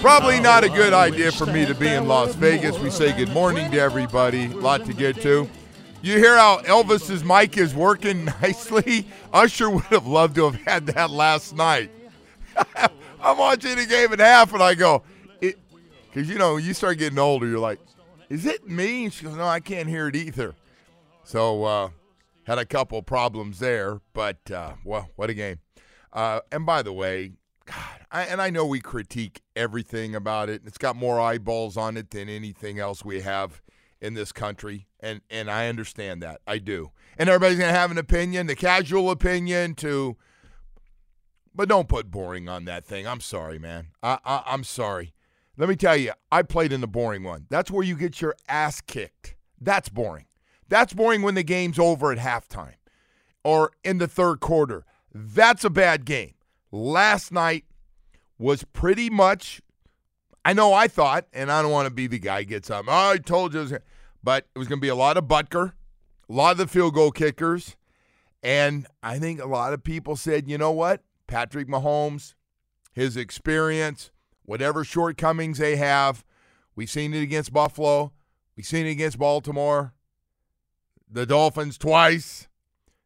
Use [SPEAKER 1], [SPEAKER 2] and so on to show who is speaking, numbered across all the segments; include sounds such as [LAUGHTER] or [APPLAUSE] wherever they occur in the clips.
[SPEAKER 1] Probably not a good idea for me to be in Las Vegas. We say good morning to everybody. A lot to get to. You hear how Elvis's mic is working [LAUGHS] nicely? Usher would have loved to have had that last night. [LAUGHS] I'm watching the game at half, and I go, because you know, you start getting older, you're like, is it me? And she goes, no, I can't hear it either. So, uh, had a couple problems there, but uh, well, what a game. Uh, and by the way, God, I, and I know we critique everything about it. It's got more eyeballs on it than anything else we have in this country, and and I understand that. I do. And everybody's gonna have an opinion, the casual opinion to, but don't put boring on that thing. I'm sorry, man. I, I I'm sorry. Let me tell you, I played in the boring one. That's where you get your ass kicked. That's boring. That's boring when the game's over at halftime or in the third quarter. That's a bad game. Last night was pretty much, I know I thought, and I don't want to be the guy gets up, oh, I told you, it but it was going to be a lot of Butker, a lot of the field goal kickers. And I think a lot of people said, you know what? Patrick Mahomes, his experience, whatever shortcomings they have, we've seen it against Buffalo, we've seen it against Baltimore, the Dolphins twice.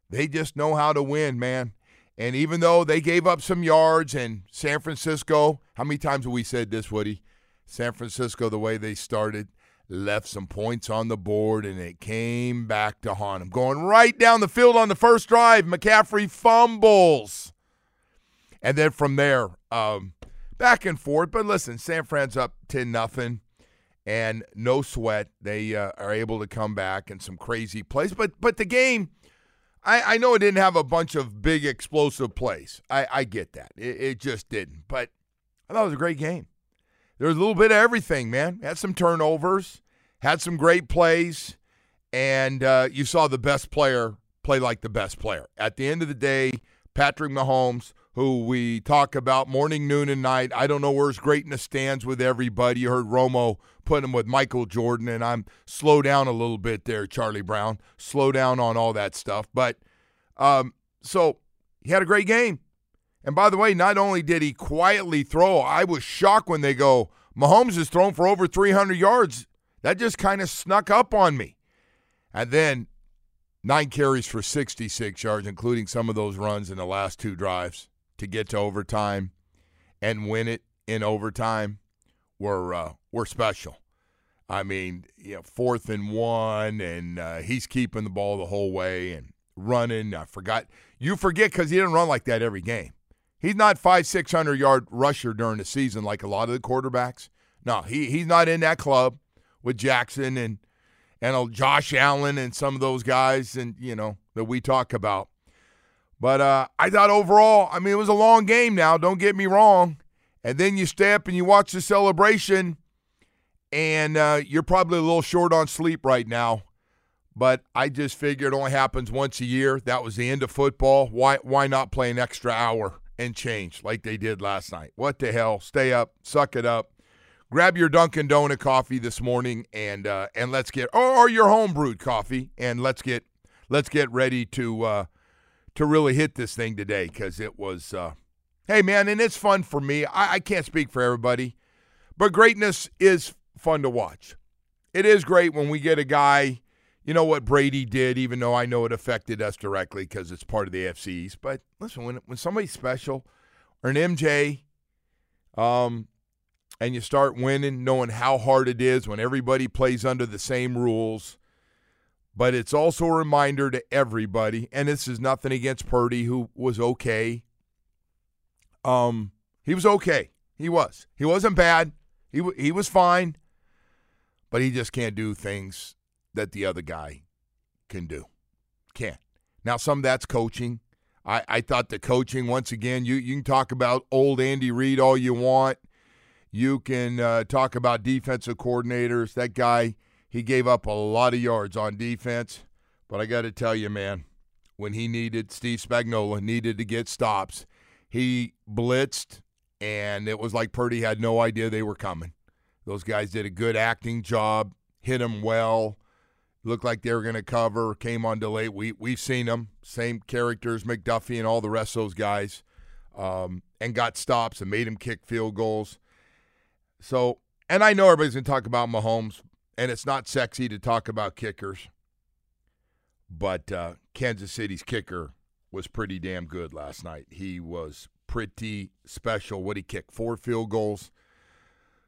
[SPEAKER 1] They just know how to win, man. And even though they gave up some yards and San Francisco, how many times have we said this, Woody? San Francisco, the way they started, left some points on the board and it came back to haunt them. Going right down the field on the first drive, McCaffrey fumbles. And then from there, um, back and forth. But listen, San Fran's up 10 nothing and no sweat. They uh, are able to come back and some crazy plays. But but the game, I, I know it didn't have a bunch of big explosive plays. I, I get that. It, it just didn't. But I thought it was a great game. There was a little bit of everything, man. Had some turnovers, had some great plays, and uh, you saw the best player play like the best player. At the end of the day, Patrick Mahomes who we talk about morning, noon, and night. I don't know where his greatness stands with everybody. You heard Romo put him with Michael Jordan, and I'm slow down a little bit there, Charlie Brown. Slow down on all that stuff. But um, so he had a great game. And by the way, not only did he quietly throw, I was shocked when they go, Mahomes has thrown for over 300 yards. That just kind of snuck up on me. And then nine carries for 66 yards, including some of those runs in the last two drives to get to overtime and win it in overtime were uh, were special. I mean, you know, fourth and one, and uh, he's keeping the ball the whole way and running. I forgot you forget because he didn't run like that every game. He's not five six hundred yard rusher during the season like a lot of the quarterbacks. No, he he's not in that club with Jackson and and Josh Allen and some of those guys and you know that we talk about. But uh, I thought overall, I mean, it was a long game now, don't get me wrong. And then you step and you watch the celebration, and uh, you're probably a little short on sleep right now. But I just figured it only happens once a year. That was the end of football. Why, why not play an extra hour and change like they did last night? What the hell? Stay up, suck it up. Grab your Dunkin' Donut coffee this morning, and uh, and let's get or your home brewed coffee, and let's get let's get ready to uh, to really hit this thing today because it was, uh, hey, man, and it's fun for me. I, I can't speak for everybody, but greatness is fun to watch. It is great when we get a guy, you know what Brady did, even though I know it affected us directly because it's part of the AFCs. But listen, when, when somebody's special or an MJ, um, and you start winning, knowing how hard it is when everybody plays under the same rules. But it's also a reminder to everybody, and this is nothing against Purdy, who was okay. Um, he was okay. He was. He wasn't bad. He w- he was fine, but he just can't do things that the other guy can do. Can't. Now, some of that's coaching. I, I thought the coaching, once again, you, you can talk about old Andy Reid all you want. You can uh, talk about defensive coordinators. That guy, he gave up a lot of yards on defense. But I got to tell you, man, when he needed, Steve Spagnuolo needed to get stops, he blitzed, and it was like Purdy had no idea they were coming. Those guys did a good acting job, hit him well looked like they were going to cover, came on delay. We we've seen them, same characters, McDuffie and all the rest of those guys, um, and got stops and made him kick field goals. So, and I know everybody's going to talk about Mahomes, and it's not sexy to talk about kickers, but uh, Kansas City's kicker was pretty damn good last night. He was pretty special. What he kicked four field goals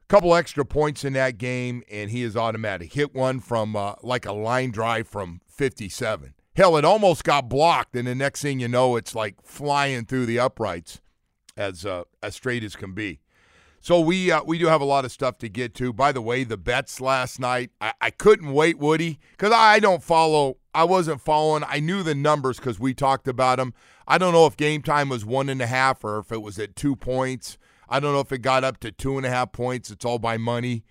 [SPEAKER 1] a couple extra points in that game, and he is automatic. Hit one from uh, like a line drive from 57. Hell, it almost got blocked, and the next thing you know, it's like flying through the uprights as uh, as straight as can be. So we uh, we do have a lot of stuff to get to. By the way, the bets last night, I, I couldn't wait, Woody, because I don't follow. I wasn't following. I knew the numbers because we talked about them. I don't know if game time was one and a half or if it was at two points. I don't know if it got up to two and a half points. It's all by money,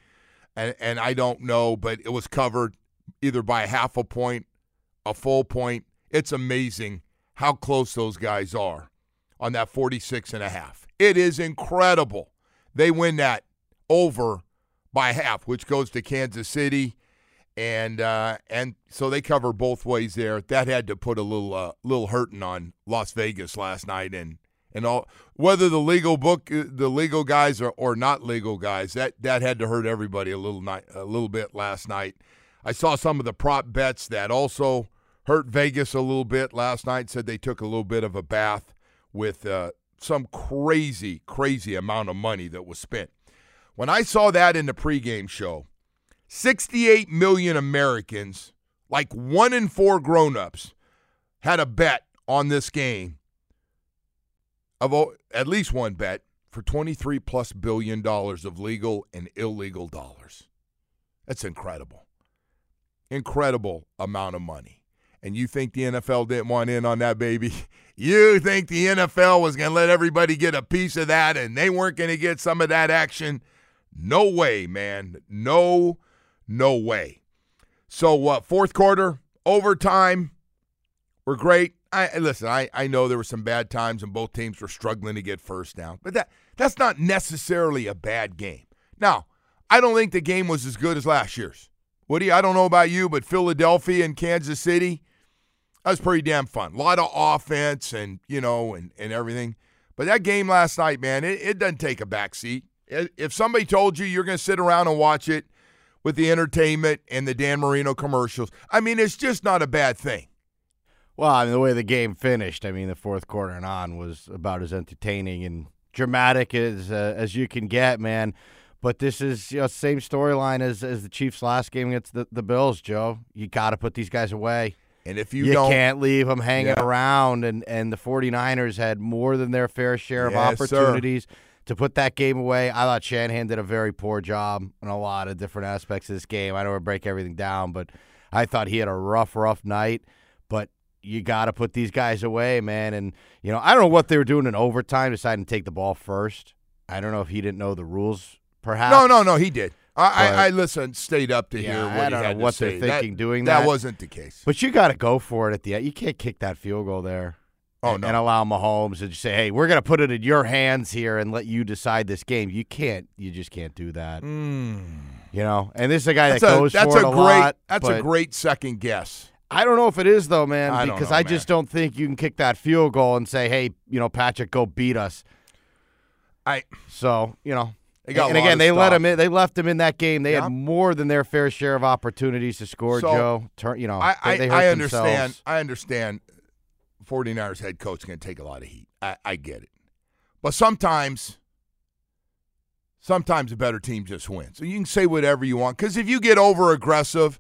[SPEAKER 1] and and I don't know, but it was covered either by half a point, a full point. It's amazing how close those guys are on that 46 and a half. It is incredible. They win that over by half, which goes to Kansas City, and uh, and so they cover both ways there. That had to put a little uh, little hurting on Las Vegas last night, and and all whether the legal book uh, the legal guys are or not legal guys that that had to hurt everybody a little night a little bit last night i saw some of the prop bets that also hurt vegas a little bit last night said they took a little bit of a bath with uh, some crazy crazy amount of money that was spent when i saw that in the pregame show 68 million americans like one in four grown-ups had a bet on this game of at least one bet for 23 plus billion dollars of legal and illegal dollars. That's incredible. Incredible amount of money. And you think the NFL didn't want in on that, baby? [LAUGHS] You think the NFL was going to let everybody get a piece of that and they weren't going to get some of that action? No way, man. No, no way. So, what, uh, fourth quarter, overtime, we're great. I listen. I, I know there were some bad times and both teams were struggling to get first down, but that that's not necessarily a bad game. Now, I don't think the game was as good as last year's. Woody, I don't know about you, but Philadelphia and Kansas City, that was pretty damn fun. A lot of offense and you know and and everything. But that game last night, man, it, it doesn't take a back seat. If somebody told you you're going to sit around and watch it with the entertainment and the Dan Marino commercials, I mean, it's just not a bad thing.
[SPEAKER 2] Well, I mean, the way the game finished, I mean, the fourth quarter and on was about as entertaining and dramatic as uh, as you can get, man. But this is you know same storyline as as the Chiefs' last game against the, the Bills, Joe. You got to put these guys away.
[SPEAKER 1] And if you,
[SPEAKER 2] you
[SPEAKER 1] don't,
[SPEAKER 2] can't leave them hanging
[SPEAKER 1] yeah.
[SPEAKER 2] around, and, and the 49ers had more than their fair share of
[SPEAKER 1] yes,
[SPEAKER 2] opportunities
[SPEAKER 1] sir.
[SPEAKER 2] to put that game away. I thought Shanahan did a very poor job in a lot of different aspects of this game. I know we break everything down, but I thought he had a rough, rough night. But you got to put these guys away, man. And, you know, I don't know what they were doing in overtime, deciding to take the ball first. I don't know if he didn't know the rules, perhaps.
[SPEAKER 1] No, no, no, he did. I, I, I listened, stayed up to
[SPEAKER 2] yeah,
[SPEAKER 1] hear what
[SPEAKER 2] I don't know what they're
[SPEAKER 1] say.
[SPEAKER 2] thinking
[SPEAKER 1] that,
[SPEAKER 2] doing that.
[SPEAKER 1] That wasn't the case.
[SPEAKER 2] But you got to go for it at the end. You can't kick that field goal there.
[SPEAKER 1] Oh,
[SPEAKER 2] and,
[SPEAKER 1] no.
[SPEAKER 2] and allow Mahomes to just say, "Hey, we're going to put it in your hands here and let you decide this game." You can't. You just can't do that.
[SPEAKER 1] Mm.
[SPEAKER 2] You know. And this is a guy
[SPEAKER 1] That's
[SPEAKER 2] that
[SPEAKER 1] a,
[SPEAKER 2] goes
[SPEAKER 1] that's
[SPEAKER 2] for
[SPEAKER 1] a
[SPEAKER 2] it a
[SPEAKER 1] great.
[SPEAKER 2] lot.
[SPEAKER 1] that's a great second guess.
[SPEAKER 2] I don't know if it is though, man,
[SPEAKER 1] I
[SPEAKER 2] because
[SPEAKER 1] know,
[SPEAKER 2] I just don't think you can kick that field goal and say, "Hey, you know, Patrick, go beat us."
[SPEAKER 1] I
[SPEAKER 2] So you know,
[SPEAKER 1] They got
[SPEAKER 2] and again, they let him in. They left him in that game. They
[SPEAKER 1] Yeah.
[SPEAKER 2] had more than their fair share of opportunities to score.
[SPEAKER 1] So,
[SPEAKER 2] Joe, Turn, you know,
[SPEAKER 1] I, I,
[SPEAKER 2] they hurt
[SPEAKER 1] I understand.
[SPEAKER 2] themselves.
[SPEAKER 1] I understand. 49ers head coach is going to take a lot of heat. I, I get it. But sometimes, Sometimes a better team just wins. So you can say whatever you want. Because if you get over aggressive,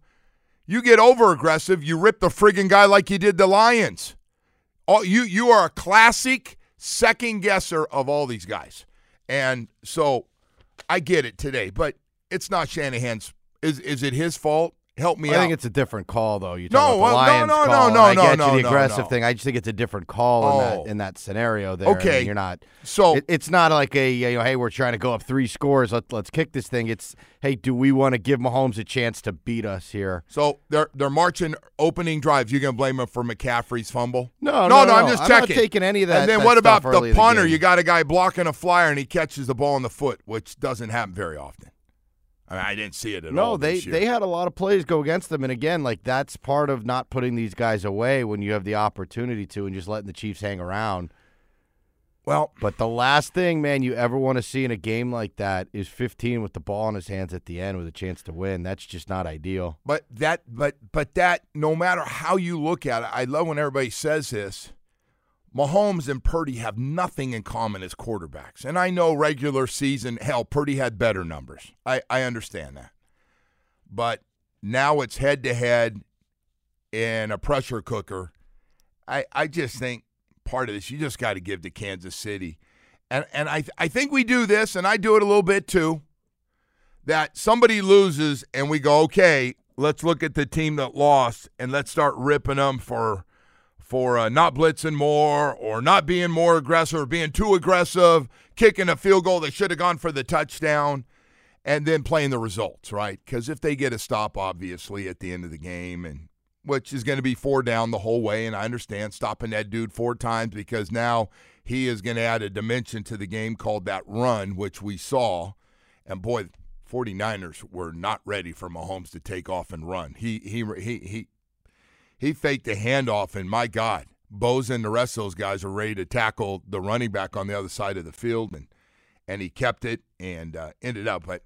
[SPEAKER 1] you get over aggressive, you rip the friggin' guy like you did the Lions. All, you you are a classic second guesser of all these guys. And so I get it today, but it's not Shanahan's. Is is it his fault? Help me out.
[SPEAKER 2] I
[SPEAKER 1] out.
[SPEAKER 2] think it's a different call, though. You
[SPEAKER 1] No,
[SPEAKER 2] talk about the
[SPEAKER 1] no,
[SPEAKER 2] Lions
[SPEAKER 1] no, no,
[SPEAKER 2] call,
[SPEAKER 1] no,
[SPEAKER 2] and I
[SPEAKER 1] no,
[SPEAKER 2] get
[SPEAKER 1] no,
[SPEAKER 2] you, the
[SPEAKER 1] no,
[SPEAKER 2] aggressive
[SPEAKER 1] no.
[SPEAKER 2] thing. I just think it's a different call
[SPEAKER 1] Oh.
[SPEAKER 2] in that oh. in that scenario. There. I mean,
[SPEAKER 1] Okay.
[SPEAKER 2] you're not.
[SPEAKER 1] so
[SPEAKER 2] It, it's not like a you know, hey, we're trying to go up three scores. Let, let's kick this thing. It's hey, do we want to give Mahomes a chance to beat us here?
[SPEAKER 1] so they're they're marching opening drives. You gonna blame him for McCaffrey's fumble?
[SPEAKER 2] No,
[SPEAKER 1] no,
[SPEAKER 2] no,
[SPEAKER 1] I'm just
[SPEAKER 2] I'm not
[SPEAKER 1] checking.
[SPEAKER 2] taking any of that-
[SPEAKER 1] And then
[SPEAKER 2] that
[SPEAKER 1] what about
[SPEAKER 2] stuff early
[SPEAKER 1] the
[SPEAKER 2] in the
[SPEAKER 1] punter?
[SPEAKER 2] game.
[SPEAKER 1] you got a guy blocking a flyer and he catches the ball in the foot, which doesn't happen very often. I mean, I didn't see it at all.
[SPEAKER 2] No, they they had a lot of plays go against them, and again, like that's part of not putting these guys away when you have the opportunity to, and just letting the Chiefs hang around.
[SPEAKER 1] well,
[SPEAKER 2] But the last thing, man, you ever want to see in a game like that is 15 with the ball in his hands at the end with a chance to win. That's just not ideal.
[SPEAKER 1] But that, but but that, no matter how you look at it, I love when everybody says this. Mahomes and Purdy have nothing in common as quarterbacks, and I know regular season, hell, Purdy had better numbers. I I understand that, but now it's head to head in a pressure cooker. I I just think part of this you just got to give to Kansas City, and and I I think we do this, and I do it a little bit too that somebody loses and we go, okay, let's look at the team that lost and let's start ripping them for for uh, not blitzing more or not being more aggressive or being too aggressive, kicking a field goal they should have gone for the touchdown, and then playing the results, right? Because if they get a stop, obviously at the end of the game, and which is going to be four down the whole way, and I understand stopping that dude four times because now he is going to add a dimension to the game called that run, which we saw. And boy, 49ers were not ready for Mahomes to take off and run. He he he he he faked a handoff, and my God, Bosa and the rest of those guys are ready to tackle the running back on the other side of the field, and and he kept it and uh, ended up. But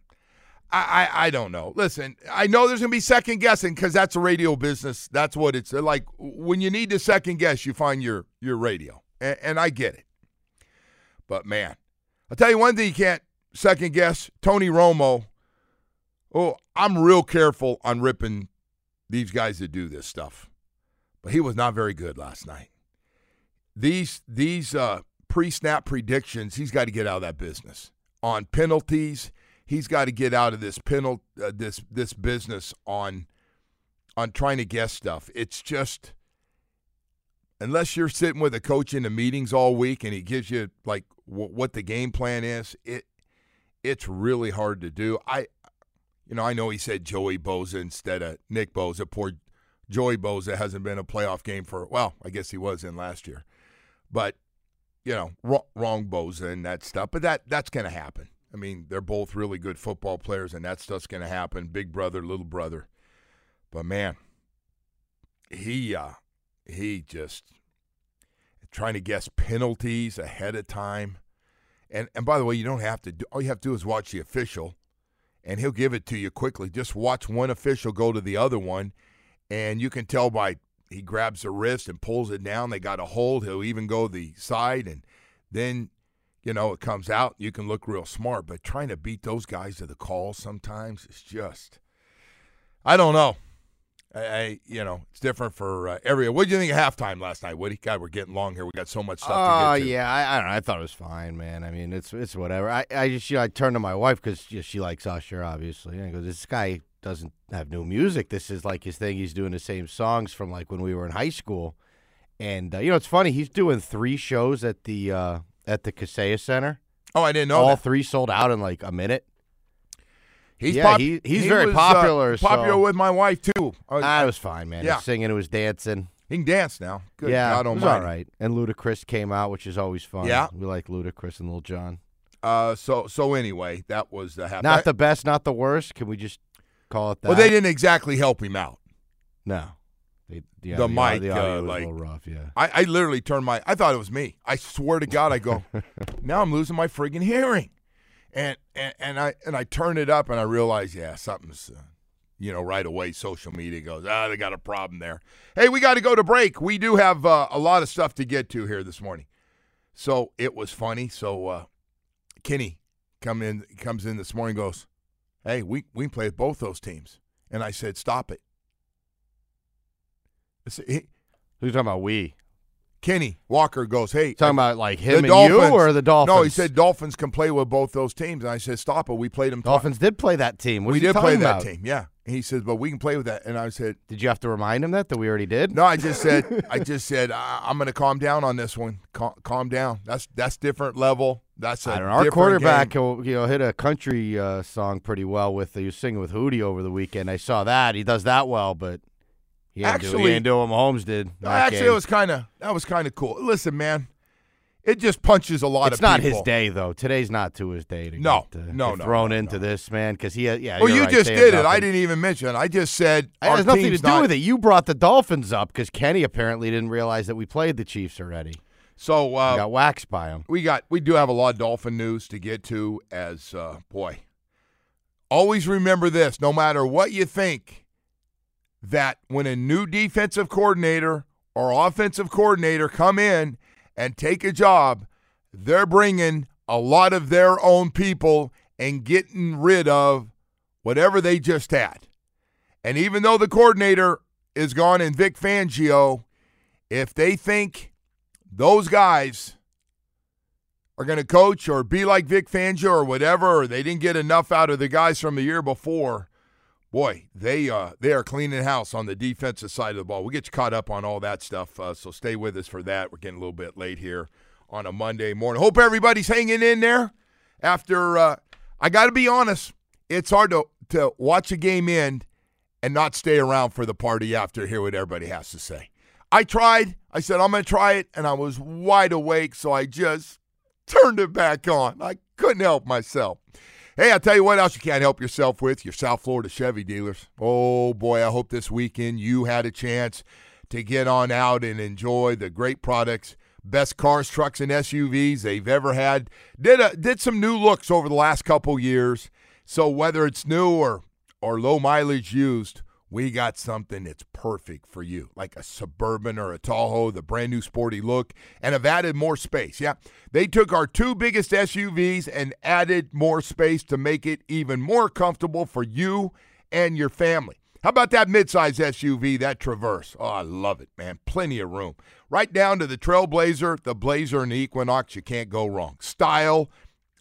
[SPEAKER 1] I, I I don't know. Listen, I know there's gonna be second guessing because that's a radio business. That's what it's like. When you need to second guess, you find your your radio, and, and I get it. But man, I'll tell you one thing you can't second guess Tony Romo. Oh, I'm real careful on ripping these guys that do this stuff. But he was not very good last night. These these uh, pre-snap predictions, he's got to get out of that business. On penalties, he's got to get out of this penal uh, this this business on on trying to guess stuff. It's just unless you're sitting with a coach in the meetings all week and he gives you like w- what the game plan is, it it's really hard to do. I you know, I know he said Joey Bosa instead of Nick Bosa. Poor Joey Bosa hasn't been a playoff game for well, I guess he was in last year, but you know, wrong, wrong Bosa and that stuff. But that that's going to happen. I mean, they're both really good football players, and that stuff's going to happen. Big brother, little brother. But man, he uh, he just trying to guess penalties ahead of time. And and by the way, you don't have to do. All you have to do is watch the official and he'll give it to you quickly. Just watch one official go to the other one, and you can tell by he grabs the wrist and pulls it down. They got a hold. He'll even go the side, and then you know it comes out. You can look real smart, but trying to beat those guys to the call sometimes is just I don't know. I, I you know it's different for uh, every. What do you think of halftime last night, Woody? God, we're getting long here. We got so much stuff
[SPEAKER 2] Oh
[SPEAKER 1] to get
[SPEAKER 2] yeah, I, I don't know. I thought it was fine, man. I mean, it's it's whatever. I, I just you know I turned to my wife because you know, she likes Usher, obviously. And I go, this guy doesn't have new music. This is like his thing. He's doing the same songs from like when we were in high school. And uh, you know, it's funny. He's doing three shows at the uh, at the Kaseya Center.
[SPEAKER 1] Oh, I didn't know
[SPEAKER 2] All
[SPEAKER 1] that.
[SPEAKER 2] three sold out in like a minute.
[SPEAKER 1] He's
[SPEAKER 2] Yeah,
[SPEAKER 1] pop-
[SPEAKER 2] he- he's
[SPEAKER 1] he
[SPEAKER 2] very
[SPEAKER 1] was, uh,
[SPEAKER 2] popular,
[SPEAKER 1] popular
[SPEAKER 2] so-
[SPEAKER 1] with my wife too. I
[SPEAKER 2] Ah, it was fine, man. He
[SPEAKER 1] yeah.
[SPEAKER 2] was singing, it was dancing.
[SPEAKER 1] he can dance now. Good
[SPEAKER 2] yeah,
[SPEAKER 1] God
[SPEAKER 2] it was
[SPEAKER 1] Almighty.
[SPEAKER 2] all right. And Ludacris came out, which is always fun.
[SPEAKER 1] Yeah.
[SPEAKER 2] we like Ludacris and Lil Jon.
[SPEAKER 1] Uh, so so anyway, that was the half.
[SPEAKER 2] Not the best, not the worst. Can we just call it that?
[SPEAKER 1] well, they didn't exactly help him out.
[SPEAKER 2] No. They, yeah,
[SPEAKER 1] The
[SPEAKER 2] au-
[SPEAKER 1] mic,
[SPEAKER 2] the audio
[SPEAKER 1] uh,
[SPEAKER 2] was
[SPEAKER 1] like-
[SPEAKER 2] rough. Yeah.
[SPEAKER 1] I, I literally turned my. I thought it was me. I swear to God, I go. [LAUGHS] now I'm losing my friggin' hearing, and and and I and I turn it up and I realize, yeah, something's. Uh, you know, right away, social media goes, ah, they got a problem there. Hey, we got to go to break. We do have uh, a lot of stuff to get to here this morning. So it was funny. So, uh, Kenny, come in comes in this morning goes, Hey, we, we can play with both those teams. And I said, Stop it. I said, he,
[SPEAKER 2] Who's talking about we?
[SPEAKER 1] Kenny Walker goes, Hey,
[SPEAKER 2] Talking uh, about like him
[SPEAKER 1] the
[SPEAKER 2] and
[SPEAKER 1] Dolphins,
[SPEAKER 2] you or the Dolphins?
[SPEAKER 1] No, he said Dolphins can play with both those teams. And I said, Stop it. We played them twice.
[SPEAKER 2] Dolphins did play that team. What
[SPEAKER 1] we did play
[SPEAKER 2] talking
[SPEAKER 1] that team, yeah. And he says, but we can play with that. And I said,
[SPEAKER 2] Did you have to remind him that that we already did?
[SPEAKER 1] no, I just said, [LAUGHS] I just said, I- I'm going to calm down on this one. Cal- calm down. That's that's different level. That's a
[SPEAKER 2] I don't know. Our quarterback,
[SPEAKER 1] game.
[SPEAKER 2] will, you know, hit a country uh, song pretty well with. He was singing with Hootie over the weekend. I saw that. He does that well, but he didn't do,
[SPEAKER 1] Actually-
[SPEAKER 2] he didn't do what Mahomes did.
[SPEAKER 1] No, actually,
[SPEAKER 2] game.
[SPEAKER 1] it was kind of that was kind of cool. Listen, man, it just punches a lot
[SPEAKER 2] It's
[SPEAKER 1] of It's
[SPEAKER 2] not
[SPEAKER 1] people.
[SPEAKER 2] his day though. Today's not to his day to
[SPEAKER 1] No,
[SPEAKER 2] get, uh,
[SPEAKER 1] no, no,
[SPEAKER 2] thrown
[SPEAKER 1] no,
[SPEAKER 2] into
[SPEAKER 1] no.
[SPEAKER 2] this man because he had, yeah.
[SPEAKER 1] Well,
[SPEAKER 2] you're
[SPEAKER 1] you
[SPEAKER 2] right,
[SPEAKER 1] just did it. I didn't even mention. I just said
[SPEAKER 2] It has nothing to do
[SPEAKER 1] not-
[SPEAKER 2] with it. You brought the Dolphins up because Kenny apparently didn't realize that we played the Chiefs already.
[SPEAKER 1] So
[SPEAKER 2] We
[SPEAKER 1] uh,
[SPEAKER 2] got waxed by them.
[SPEAKER 1] we got we do have a lot of Dolphin news to get to. As uh, boy, always remember this: no matter what you think, that when a new defensive coordinator or offensive coordinator come in and take a job, they're bringing a lot of their own people and getting rid of whatever they just had. And even though the coordinator is gone and Vic Fangio, if they think those guys are going to coach or be like Vic Fangio or whatever, or they didn't get enough out of the guys from the year before, boy, they uh, they are cleaning house on the defensive side of the ball. We'll get you caught up on all that stuff, uh, so stay with us for that. We're getting a little bit late here on a Monday morning. Hope everybody's hanging in there. After uh, I got to be honest, it's hard to to watch a game end and not stay around for the party after hear what everybody has to say. I tried. I said I'm going to try it, and I was wide awake, so I just turned it back on. I couldn't help myself. Hey, I'll tell you what else you can't help yourself with your South Florida Chevy dealers. Oh, boy, I hope this weekend you had a chance to get on out and enjoy the great products, best cars, trucks, and SUVs they've ever had. Did, a, did some new looks over the last couple years. So whether it's new or, or low mileage used, we got something that's perfect for you, like a Suburban or a Tahoe, the brand new sporty look, and have added more space. Yeah, they took our two biggest SUVs and added more space to make it even more comfortable for you and your family. How about that midsize SUV, that Traverse? Oh, I love it, man. Plenty of room. Right down to the Trailblazer, the Blazer, and the Equinox. You can't go wrong. Style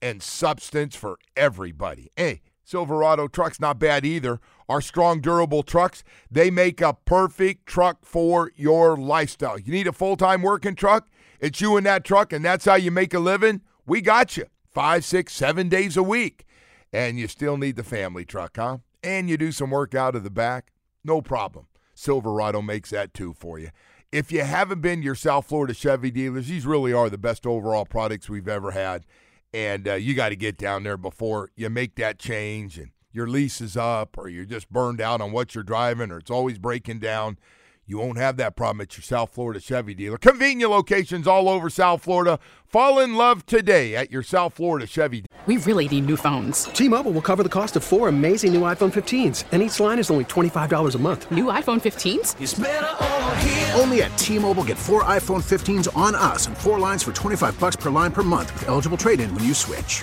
[SPEAKER 1] and substance for everybody. Hey, Silverado trucks not bad either. Our strong, durable trucks, they make a perfect truck for your lifestyle. You need a full time working truck? It's you in that truck, and that's how you make a living? We got you five, six, seven days a week. And you still need the family truck, huh? And you do some work out of the back? No problem. Silverado makes that too for you. If you haven't been to your South Florida Chevy dealers, these really are the best overall products we've ever had and uh, you got to get down there before you make that change and your lease is up or you're just burned out on what you're driving or it's always breaking down you won't have that problem at your south florida chevy dealer convenient locations all over south florida fall in love today at your south florida chevy dealer.
[SPEAKER 3] We really need new phones.
[SPEAKER 4] T-Mobile will cover the cost of four amazing new iPhone 15s, and each line is only $25 a month.
[SPEAKER 3] New iPhone 15s?
[SPEAKER 5] Only at T-Mobile get four iPhone 15s on us and four lines for 25 bucks per line per month with eligible trade-in when you switch.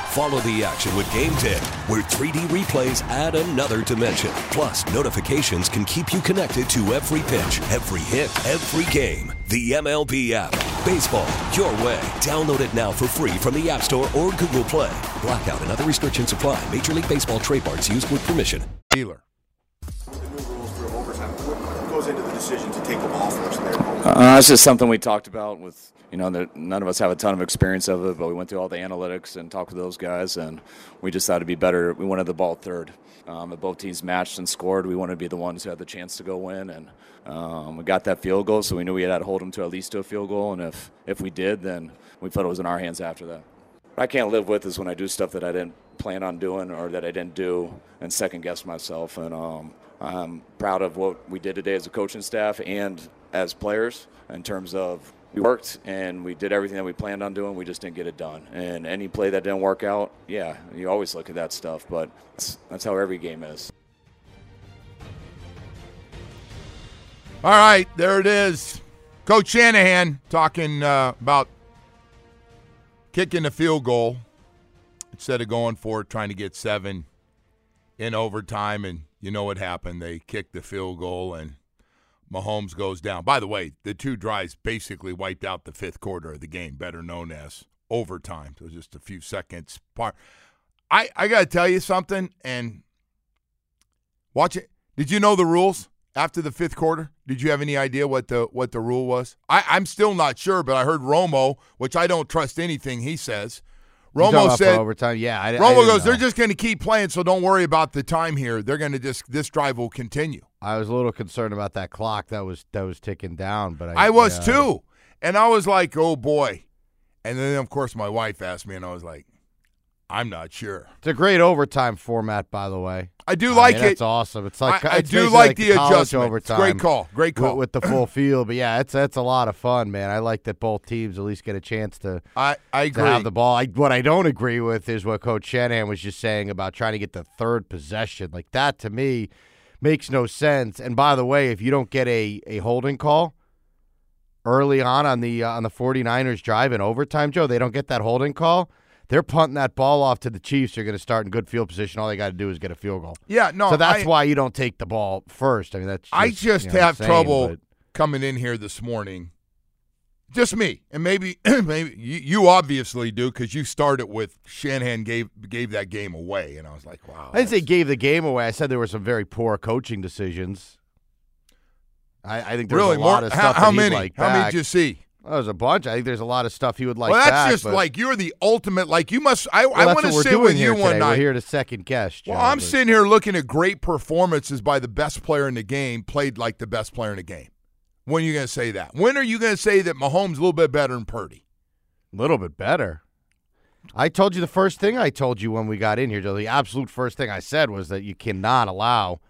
[SPEAKER 6] Follow the action with Game Day, where 3D replays add another dimension. Plus, notifications can keep you connected to every pitch, every hit, every game. The MLB app. Baseball, your way. Download it now for free from the App Store or Google Play. Blackout and other restrictions apply. Major League Baseball trademarks used with permission.
[SPEAKER 1] dealer
[SPEAKER 7] What goes into the decision to take the ball first there?
[SPEAKER 8] Uh, it's just something we talked about with, you know, none of us have a ton of experience of it, but we went through all the analytics and talked with those guys, and we just thought it'd be better. We wanted the ball third. Um, if both teams matched and scored, we wanted to be the ones who had the chance to go win, and um, we got that field goal, so we knew we had to hold them to at least to a field goal, and if, if we did, then we felt it was in our hands after that. What I can't live with is when I do stuff that I didn't plan on doing or that I didn't do, and second guess myself. And um, I'm proud of what we did today as a coaching staff and as players in terms of we worked and we did everything that we planned on doing. We just didn't get it done. And any play that didn't work out, yeah, you always look at that stuff. But that's, that's how every game is.
[SPEAKER 1] All right, there it is. Coach Shanahan talking uh, about kicking the field goal instead of going for it, trying to get seven in overtime. And you know what happened? They kicked the field goal and Mahomes goes down. By the way, the two drives basically wiped out the fifth quarter of the game, better known as overtime. Was just a few seconds part. I, I got to tell you something, and watch it. Did you know the rules after the fifth quarter? Did you have any idea what the what the rule was? I, I'm still not sure, but I heard Romo, which I don't trust anything he says. Romo said
[SPEAKER 2] overtime. Yeah, I,
[SPEAKER 1] Romo
[SPEAKER 2] I
[SPEAKER 1] goes.
[SPEAKER 2] know.
[SPEAKER 1] They're just going to keep playing, so don't worry about the time here. They're going to just this drive will continue.
[SPEAKER 2] I was a little concerned about that clock that was that was ticking down, but I,
[SPEAKER 1] I was
[SPEAKER 2] yeah.
[SPEAKER 1] too, and I was like, oh boy. And then of course my wife asked me, and I was like, I'm not sure.
[SPEAKER 2] It's a great overtime format, by the way.
[SPEAKER 1] I do like
[SPEAKER 2] mean,
[SPEAKER 1] it.
[SPEAKER 2] That's awesome. It's like
[SPEAKER 1] I, I
[SPEAKER 2] it's
[SPEAKER 1] do
[SPEAKER 2] basically
[SPEAKER 1] like the adjustment.
[SPEAKER 2] Overtime
[SPEAKER 1] great call. Great call.
[SPEAKER 2] with, with the full field. But yeah, it's that's a lot of fun, man. I like that both teams at least get a chance to
[SPEAKER 1] I I
[SPEAKER 2] to have the ball. I, what I don't agree with is what Coach Shanahan was just saying about trying to get the third possession. Like that to me makes no sense. And by the way, if you don't get a, a holding call early on on the uh, on the 49ers drive in overtime, Joe, they don't get that holding call. They're punting that ball off to the Chiefs. They're going to start in good field position. All they got to do is get a field goal.
[SPEAKER 1] yeah, no.
[SPEAKER 2] so that's
[SPEAKER 1] I,
[SPEAKER 2] why you don't take the ball first. I mean, that's just,
[SPEAKER 1] I just
[SPEAKER 2] you know,
[SPEAKER 1] have
[SPEAKER 2] insane,
[SPEAKER 1] trouble
[SPEAKER 2] but-
[SPEAKER 1] coming in here this morning. Just me, and maybe [CLEARS THROAT] maybe you, you obviously do because you started with Shanahan gave gave that game away, and I was like, wow.
[SPEAKER 2] I didn't say gave the game away. I said there were some very poor coaching decisions. I, I think there's
[SPEAKER 1] really
[SPEAKER 2] a lot
[SPEAKER 1] more.
[SPEAKER 2] of
[SPEAKER 1] how
[SPEAKER 2] stuff
[SPEAKER 1] how
[SPEAKER 2] that he'd
[SPEAKER 1] many?
[SPEAKER 2] like
[SPEAKER 1] how many did you see?
[SPEAKER 2] Well, there's a bunch. I think there's a lot of stuff he would like
[SPEAKER 1] well, that's
[SPEAKER 2] back,
[SPEAKER 1] just like you're the ultimate. Like you must. I,
[SPEAKER 2] Well,
[SPEAKER 1] I want to sit with you one
[SPEAKER 2] today.
[SPEAKER 1] night.
[SPEAKER 2] We're here to second guess.
[SPEAKER 1] Well, I'm
[SPEAKER 2] but-
[SPEAKER 1] sitting here looking at great performances by the best player in the game, played like the best player in the game. When are you going to say that? When are you going to say that Mahomes a little bit better than Purdy?
[SPEAKER 2] a little bit better. I told you the first thing I told you when we got in here, Joe. The absolute first thing I said was that you cannot allow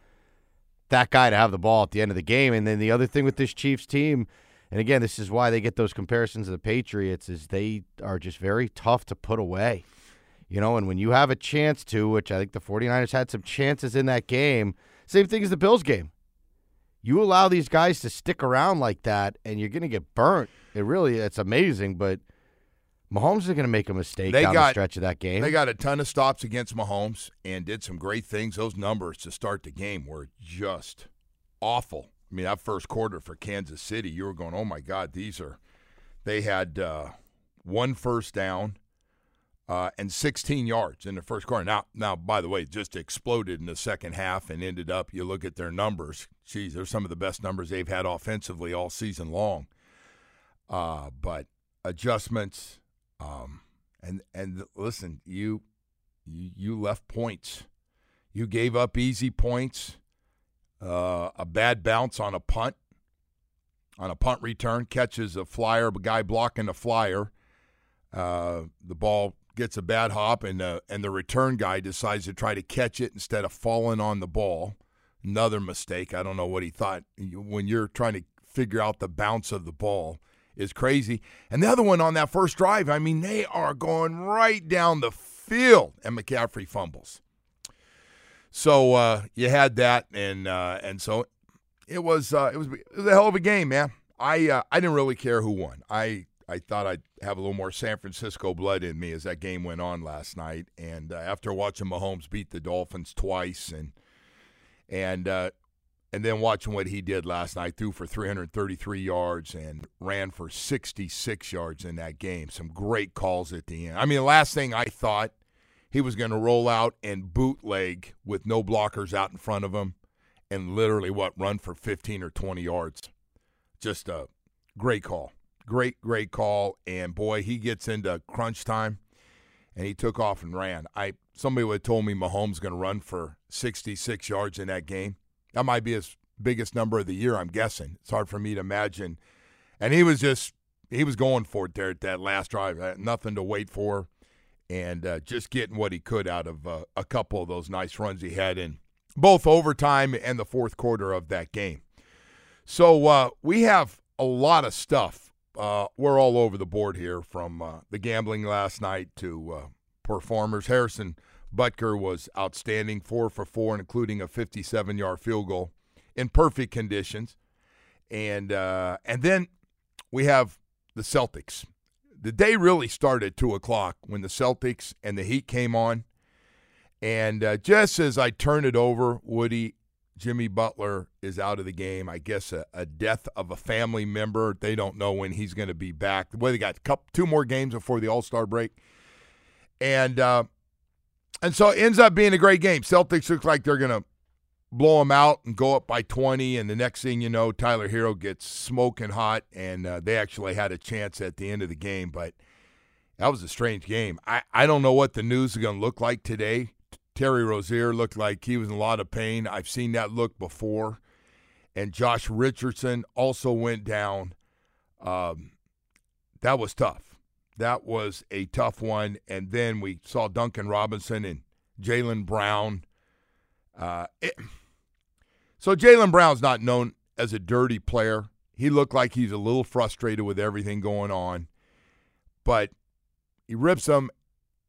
[SPEAKER 2] that guy to have the ball at the end of the game. And then the other thing with this Chiefs team, and again, this is why they get those comparisons to the Patriots, is they are just very tough to put away. You know, and when you have a chance to, which I think the 49ers had some chances in that game, same thing as the Bills game. You allow these guys to stick around like that, and you're going to get burnt. It really, it's amazing, but Mahomes is going to make a mistake
[SPEAKER 1] They
[SPEAKER 2] down the stretch of that game.
[SPEAKER 1] They got a ton of stops against Mahomes and did some great things. Those numbers to start the game were just awful. I mean, that first quarter for Kansas City, you were going, "Oh my God, these are." They had uh, one first down uh, and 16 yards in the first quarter. Now, now, by the way, just exploded in the second half and ended up. You look at their numbers. Geez, they're some of the best numbers they've had offensively all season long. Uh, but adjustments, um, and and listen, you you you left points. You gave up easy points. Uh, a bad bounce on a punt, on a punt return, catches a flyer, a guy blocking a flyer. Uh, the ball gets a bad hop, and uh, and the return guy decides to try to catch it instead of falling on the ball. Another mistake. I don't know what he thought. When you're trying to figure out the bounce of the ball, is crazy. And the other one on that first drive, I mean, they are going right down the field, and McCaffrey fumbles. So uh, you had that, and uh, and so it was uh, it was it was a hell of a game, man. I uh, I didn't really care who won. I I thought I'd have a little more San Francisco blood in me as that game went on last night, and uh, after watching Mahomes beat the Dolphins twice, and and uh, and then watching what he did last night, threw for 333 yards and ran for 66 yards in that game. Some great calls at the end. I mean, the last thing I thought he was going to roll out and bootleg with no blockers out in front of him and literally what run for 15 or 20 yards. Just a great call. Great great call and boy, he gets into crunch time and he took off and ran. I somebody would have told me Mahomes going to run for 66 yards in that game. That might be his biggest number of the year, I'm guessing. It's hard for me to imagine. And he was just he was going for it there at that last drive. Nothing to wait for and uh, just getting what he could out of uh, a couple of those nice runs he had in both overtime and the fourth quarter of that game. So uh, we have a lot of stuff. Uh, we're all over the board here from uh, the gambling last night to uh, performers. Harrison Butker was outstanding, four for four, including a 57 yard field goal in perfect conditions. And, and then we have the Celtics. The day really started at 2 o'clock when the Celtics and the Heat came on. And uh, just as I turn it over, Woody, Jimmy Butler is out of the game. I guess a, a death of a family member. They don't know when he's going to be back. Well, they got couple, two more games before the All Star break, and uh, and so it ends up being a great game. Celtics look like they're going to blow them out and go up by 20, and the next thing you know, Tyler Herro gets smoking hot, and uh, they actually had a chance at the end of the game, but that was a strange game. I, I don't know what the news is going to look like today. Terry Rozier looked like he was in a lot of pain. I've seen that look before. And Josh Richardson also went down. Um, that was tough. That was a tough one. And then we saw Duncan Robinson and Jaylen Brown. Uh, it, so Jaylen Brown's not known as a dirty player. He looked like he's a little frustrated with everything going on. But he rips them.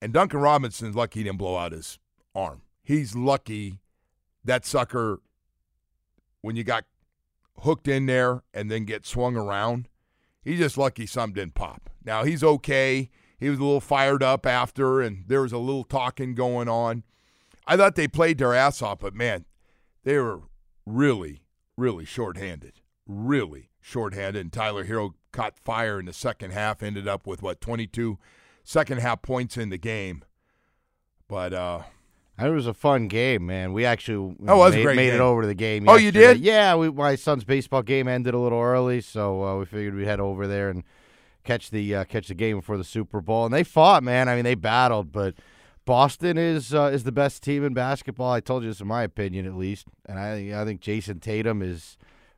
[SPEAKER 1] And Duncan Robinson's lucky he didn't blow out his arm. He's lucky that sucker when you got hooked in there and then get swung around. He's just lucky something didn't pop. Now he's okay. He was a little fired up after, and there was a little talking going on. I thought they played their ass off, but man, they were really, really shorthanded. Really shorthanded. And Tyler Herro caught fire in the second half, ended up with what, 22 second half points in the game. But uh
[SPEAKER 2] it was a fun game, man. We actually
[SPEAKER 1] oh, was
[SPEAKER 2] made,
[SPEAKER 1] made it
[SPEAKER 2] over to the game.
[SPEAKER 1] Oh, you did?
[SPEAKER 2] Yeah, we, my son's baseball game ended a little early, so uh, we figured we'd head over there and catch the uh, catch the game before the Super Bowl. And they fought, man. I mean, they battled, but Boston is uh, is the best team in basketball. I told you this in my opinion, at least. And I I think Jayson Tatum is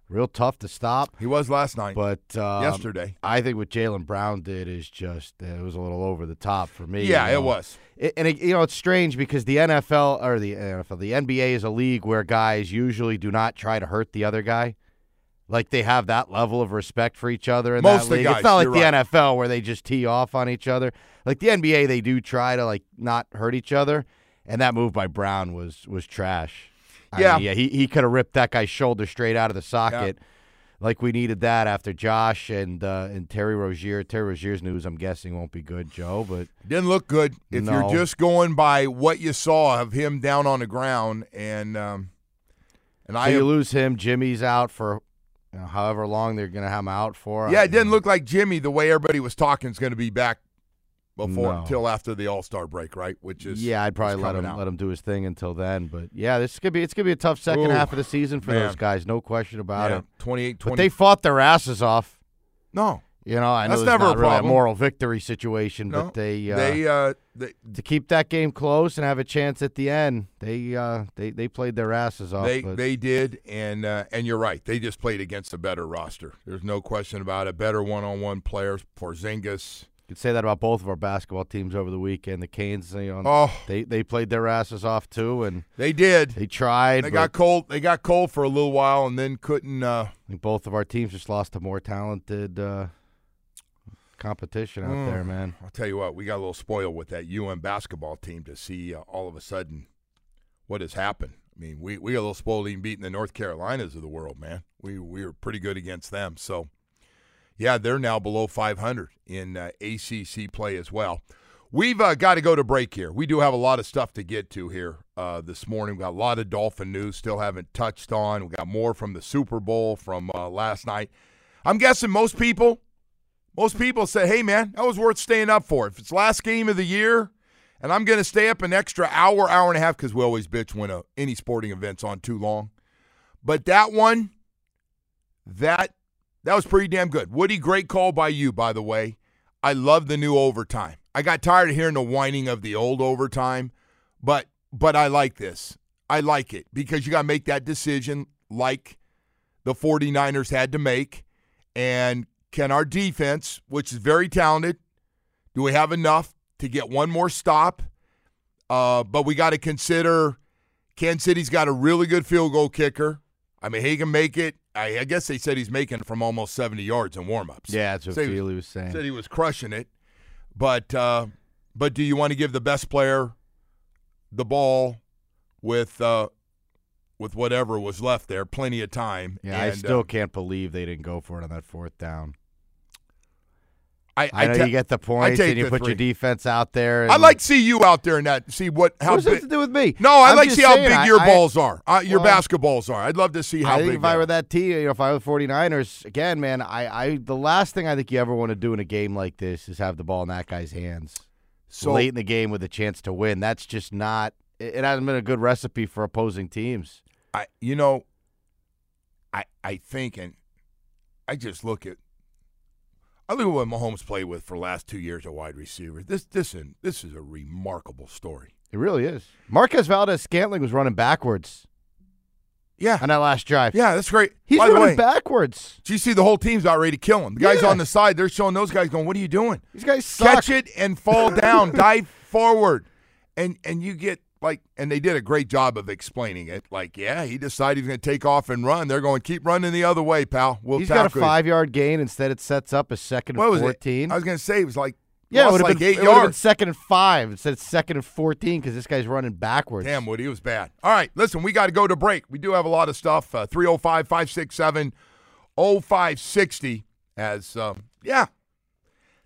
[SPEAKER 2] real tough to stop.
[SPEAKER 1] He was last night,
[SPEAKER 2] but um,
[SPEAKER 1] yesterday,
[SPEAKER 2] I think what Jaylen Brown did is just it was a little over the top for me.
[SPEAKER 1] Yeah,
[SPEAKER 2] you know?
[SPEAKER 1] it was.
[SPEAKER 2] It, and it, you know it's strange because the NFL or the NFL, the NBA is a league where guys usually do not try to hurt the other guy. Like they have that level of respect for each other in
[SPEAKER 1] Most
[SPEAKER 2] that league.
[SPEAKER 1] Guys,
[SPEAKER 2] it's not like the
[SPEAKER 1] right.
[SPEAKER 2] NFL where they just tee off on each other. Like the NBA, they do try to like not hurt each other. And that move by Brown was was trash. I
[SPEAKER 1] Yeah.
[SPEAKER 2] mean, yeah. He he could have ripped that guy's shoulder straight out of the socket. Like we needed that after Josh and uh, and Terry Rozier. Terry Rozier's news, I'm guessing, won't be good, Joe. But
[SPEAKER 1] Didn't look good if
[SPEAKER 2] No.
[SPEAKER 1] you're just going by what you saw of him down on the ground and um and
[SPEAKER 2] so
[SPEAKER 1] I
[SPEAKER 2] you lose him. Jimmy's out for you know, however long they're going to have him out for.
[SPEAKER 1] Yeah,
[SPEAKER 2] I-
[SPEAKER 1] it didn't look like Jimmy the way everybody was talking is going to be back before
[SPEAKER 2] No.
[SPEAKER 1] until after the All-Star break, right? Which is
[SPEAKER 2] Yeah, I'd probably let him
[SPEAKER 1] out.
[SPEAKER 2] let him do his thing until then. But yeah, this is gonna be it's gonna be a tough second
[SPEAKER 1] Ooh,
[SPEAKER 2] half of the season for those guys, no question about
[SPEAKER 1] Yeah,
[SPEAKER 2] it.
[SPEAKER 1] 28
[SPEAKER 2] But they fought their asses off.
[SPEAKER 1] No.
[SPEAKER 2] You know, I know
[SPEAKER 1] That's
[SPEAKER 2] it's
[SPEAKER 1] never a
[SPEAKER 2] really a moral victory situation,
[SPEAKER 1] No.
[SPEAKER 2] but they uh,
[SPEAKER 1] they uh they
[SPEAKER 2] to keep that game close and have a chance at the end, they uh, they they played their asses off.
[SPEAKER 1] They
[SPEAKER 2] but
[SPEAKER 1] they did, and uh, and you're right. They just played against a better roster. There's no question about it. Better one-on-one players. Porzingis.
[SPEAKER 2] You could say that about both of our basketball teams over the weekend. The Canes, you know,
[SPEAKER 1] Oh.
[SPEAKER 2] they they played their asses off too, and
[SPEAKER 1] They did.
[SPEAKER 2] they tried.
[SPEAKER 1] They got cold. They got cold for a little while, and then couldn't. Uh,
[SPEAKER 2] I think both of our teams just lost to more talented uh, competition out
[SPEAKER 1] Mm.
[SPEAKER 2] there, man.
[SPEAKER 1] I'll tell you what. We got a little spoiled with that UM basketball team to see uh, all of a sudden what has happened. I mean, we, we got a little spoiled even beating the North Carolinas of the world, man. We we were pretty good against them. So, yeah, they're now below 500 in uh, ACC play as well. We've uh, got to go to break here. We do have a lot of stuff to get to here uh, this morning. We've got a lot of Dolphin news still haven't touched on. we got more from the Super Bowl from uh, last night. I'm guessing most people, most people say, hey, man, that was worth staying up for. If it's last game of the year and I'm going to stay up an extra hour, hour and a half, because we always bitch when a, any sporting event's on too long. But that one, that that was pretty damn good. Woody, great call by you, by the way. I love the new overtime. I got tired of hearing the whining of the old overtime, but but I like this. I like it because you got to make that decision like the 49ers had to make. And can our defense, which is very talented, do we have enough to get one more stop. Uh, but we got to consider Kansas City's got a really good field goal kicker. I mean, he can make it. I, I guess they said he's making it from almost 70 yards in warmups.
[SPEAKER 2] Yeah, that's what
[SPEAKER 1] Say-
[SPEAKER 2] Feely was saying.
[SPEAKER 1] Said he was crushing it. But uh, but do you want to give the best player the ball with uh, with whatever was left there? Plenty of time.
[SPEAKER 2] Yeah, I still
[SPEAKER 1] uh,
[SPEAKER 2] can't believe they didn't go for it on that fourth down.
[SPEAKER 1] I,
[SPEAKER 2] I, know
[SPEAKER 1] ta-
[SPEAKER 2] you get the
[SPEAKER 1] I
[SPEAKER 2] points and you put
[SPEAKER 1] three.
[SPEAKER 2] your defense out there.
[SPEAKER 1] I like to see you out there and that. See what how
[SPEAKER 2] What
[SPEAKER 1] big.
[SPEAKER 2] have to do with me?
[SPEAKER 1] No, I
[SPEAKER 2] I'm
[SPEAKER 1] like to
[SPEAKER 2] just
[SPEAKER 1] see how
[SPEAKER 2] saying,
[SPEAKER 1] big
[SPEAKER 2] I-
[SPEAKER 1] your
[SPEAKER 2] I-
[SPEAKER 1] balls are. Uh, your
[SPEAKER 2] Well,
[SPEAKER 1] basketballs are. I'd love to see how
[SPEAKER 2] I think
[SPEAKER 1] big.
[SPEAKER 2] if I were that team, you know, if I were the 49ers, again, man, I, I the last thing I think you ever want to do in a game like this is have the ball in that guy's hands
[SPEAKER 1] So-
[SPEAKER 2] late in the game with a chance to win. That's just not. It it hasn't been a good recipe for opposing teams.
[SPEAKER 1] I you know, I I think and I just look at I look at what Mahomes played with for the last two years at wide receiver. This this is this is a remarkable story.
[SPEAKER 2] It really is. Marquez Valdes-Scantling was running backwards
[SPEAKER 1] Yeah,
[SPEAKER 2] on that last drive.
[SPEAKER 1] yeah, that's great.
[SPEAKER 2] He's
[SPEAKER 1] By
[SPEAKER 2] running
[SPEAKER 1] way,
[SPEAKER 2] backwards.
[SPEAKER 1] do you see the whole team's about ready to kill him? The guys
[SPEAKER 2] Yeah.
[SPEAKER 1] on the side, they're showing those guys going, "What are you doing?
[SPEAKER 2] These guys suck.
[SPEAKER 1] Catch it and fall down, [LAUGHS] dive forward," and and you get like, and they did a great job of explaining it. Like, yeah, he decided he's going to take off and run. They're going, "Keep running the other way, pal." We'll
[SPEAKER 2] He's got a
[SPEAKER 1] tackle you."
[SPEAKER 2] five yard gain. Instead, it sets up a second
[SPEAKER 1] What
[SPEAKER 2] and
[SPEAKER 1] was
[SPEAKER 2] 14.
[SPEAKER 1] it? I was going to say it was like
[SPEAKER 2] yeah, it would have
[SPEAKER 1] like
[SPEAKER 2] been,
[SPEAKER 1] eight
[SPEAKER 2] it would've been
[SPEAKER 1] yards.
[SPEAKER 2] second and five. Instead, of second and 14 because this guy's running backwards.
[SPEAKER 1] Damn, Woody, it was bad. All right, listen, we got to go to break. We do have a lot of stuff. Uh, 305 567 0560. As, um, yeah,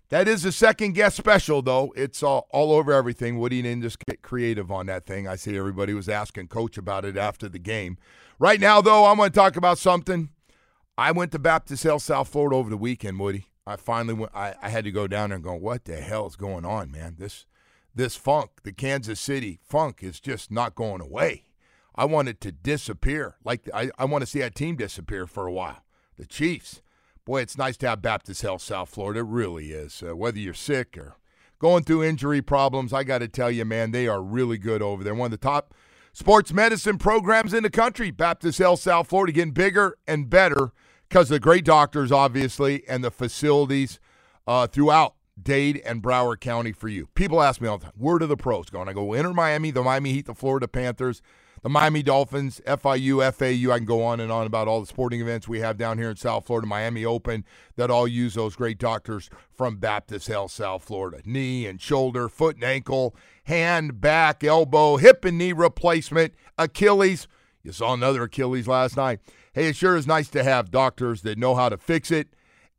[SPEAKER 1] that is a second guest special, though. It's all, all over everything. Woody didn't just get creative on that thing. I see everybody was asking Coach about it after the game. Right now, though, I'm going to talk about something. I went to Baptist Health, South Florida over the weekend, Woody. I finally went, I, I had to go down there and go, what the hell is going on, man? This this funk, the Kansas City funk, is just not going away. I want it to disappear. Like I, I want to see that team disappear for a while. The Chiefs. Boy, it's nice to have Baptist Health South Florida. It really is. Uh, whether you're sick or going through injury problems, I got to tell you, man, they are really good over there. One of the top sports medicine programs in the country. Baptist Health South Florida getting bigger and better because of the great doctors, obviously, and the facilities uh, throughout Dade and Broward County for you. People ask me all the time, where do the pros go? And I go, enter Miami, the Miami Heat, the Florida Panthers, the Miami Dolphins, FIU, FAU. I can go on and on about all the sporting events we have down here in South Florida, Miami Open, that all use those great doctors from Baptist Health South Florida. Knee and shoulder, foot and ankle, hand, back, elbow, hip and knee replacement, Achilles. You saw another Achilles last night. Hey, it sure is nice to have doctors that know how to fix it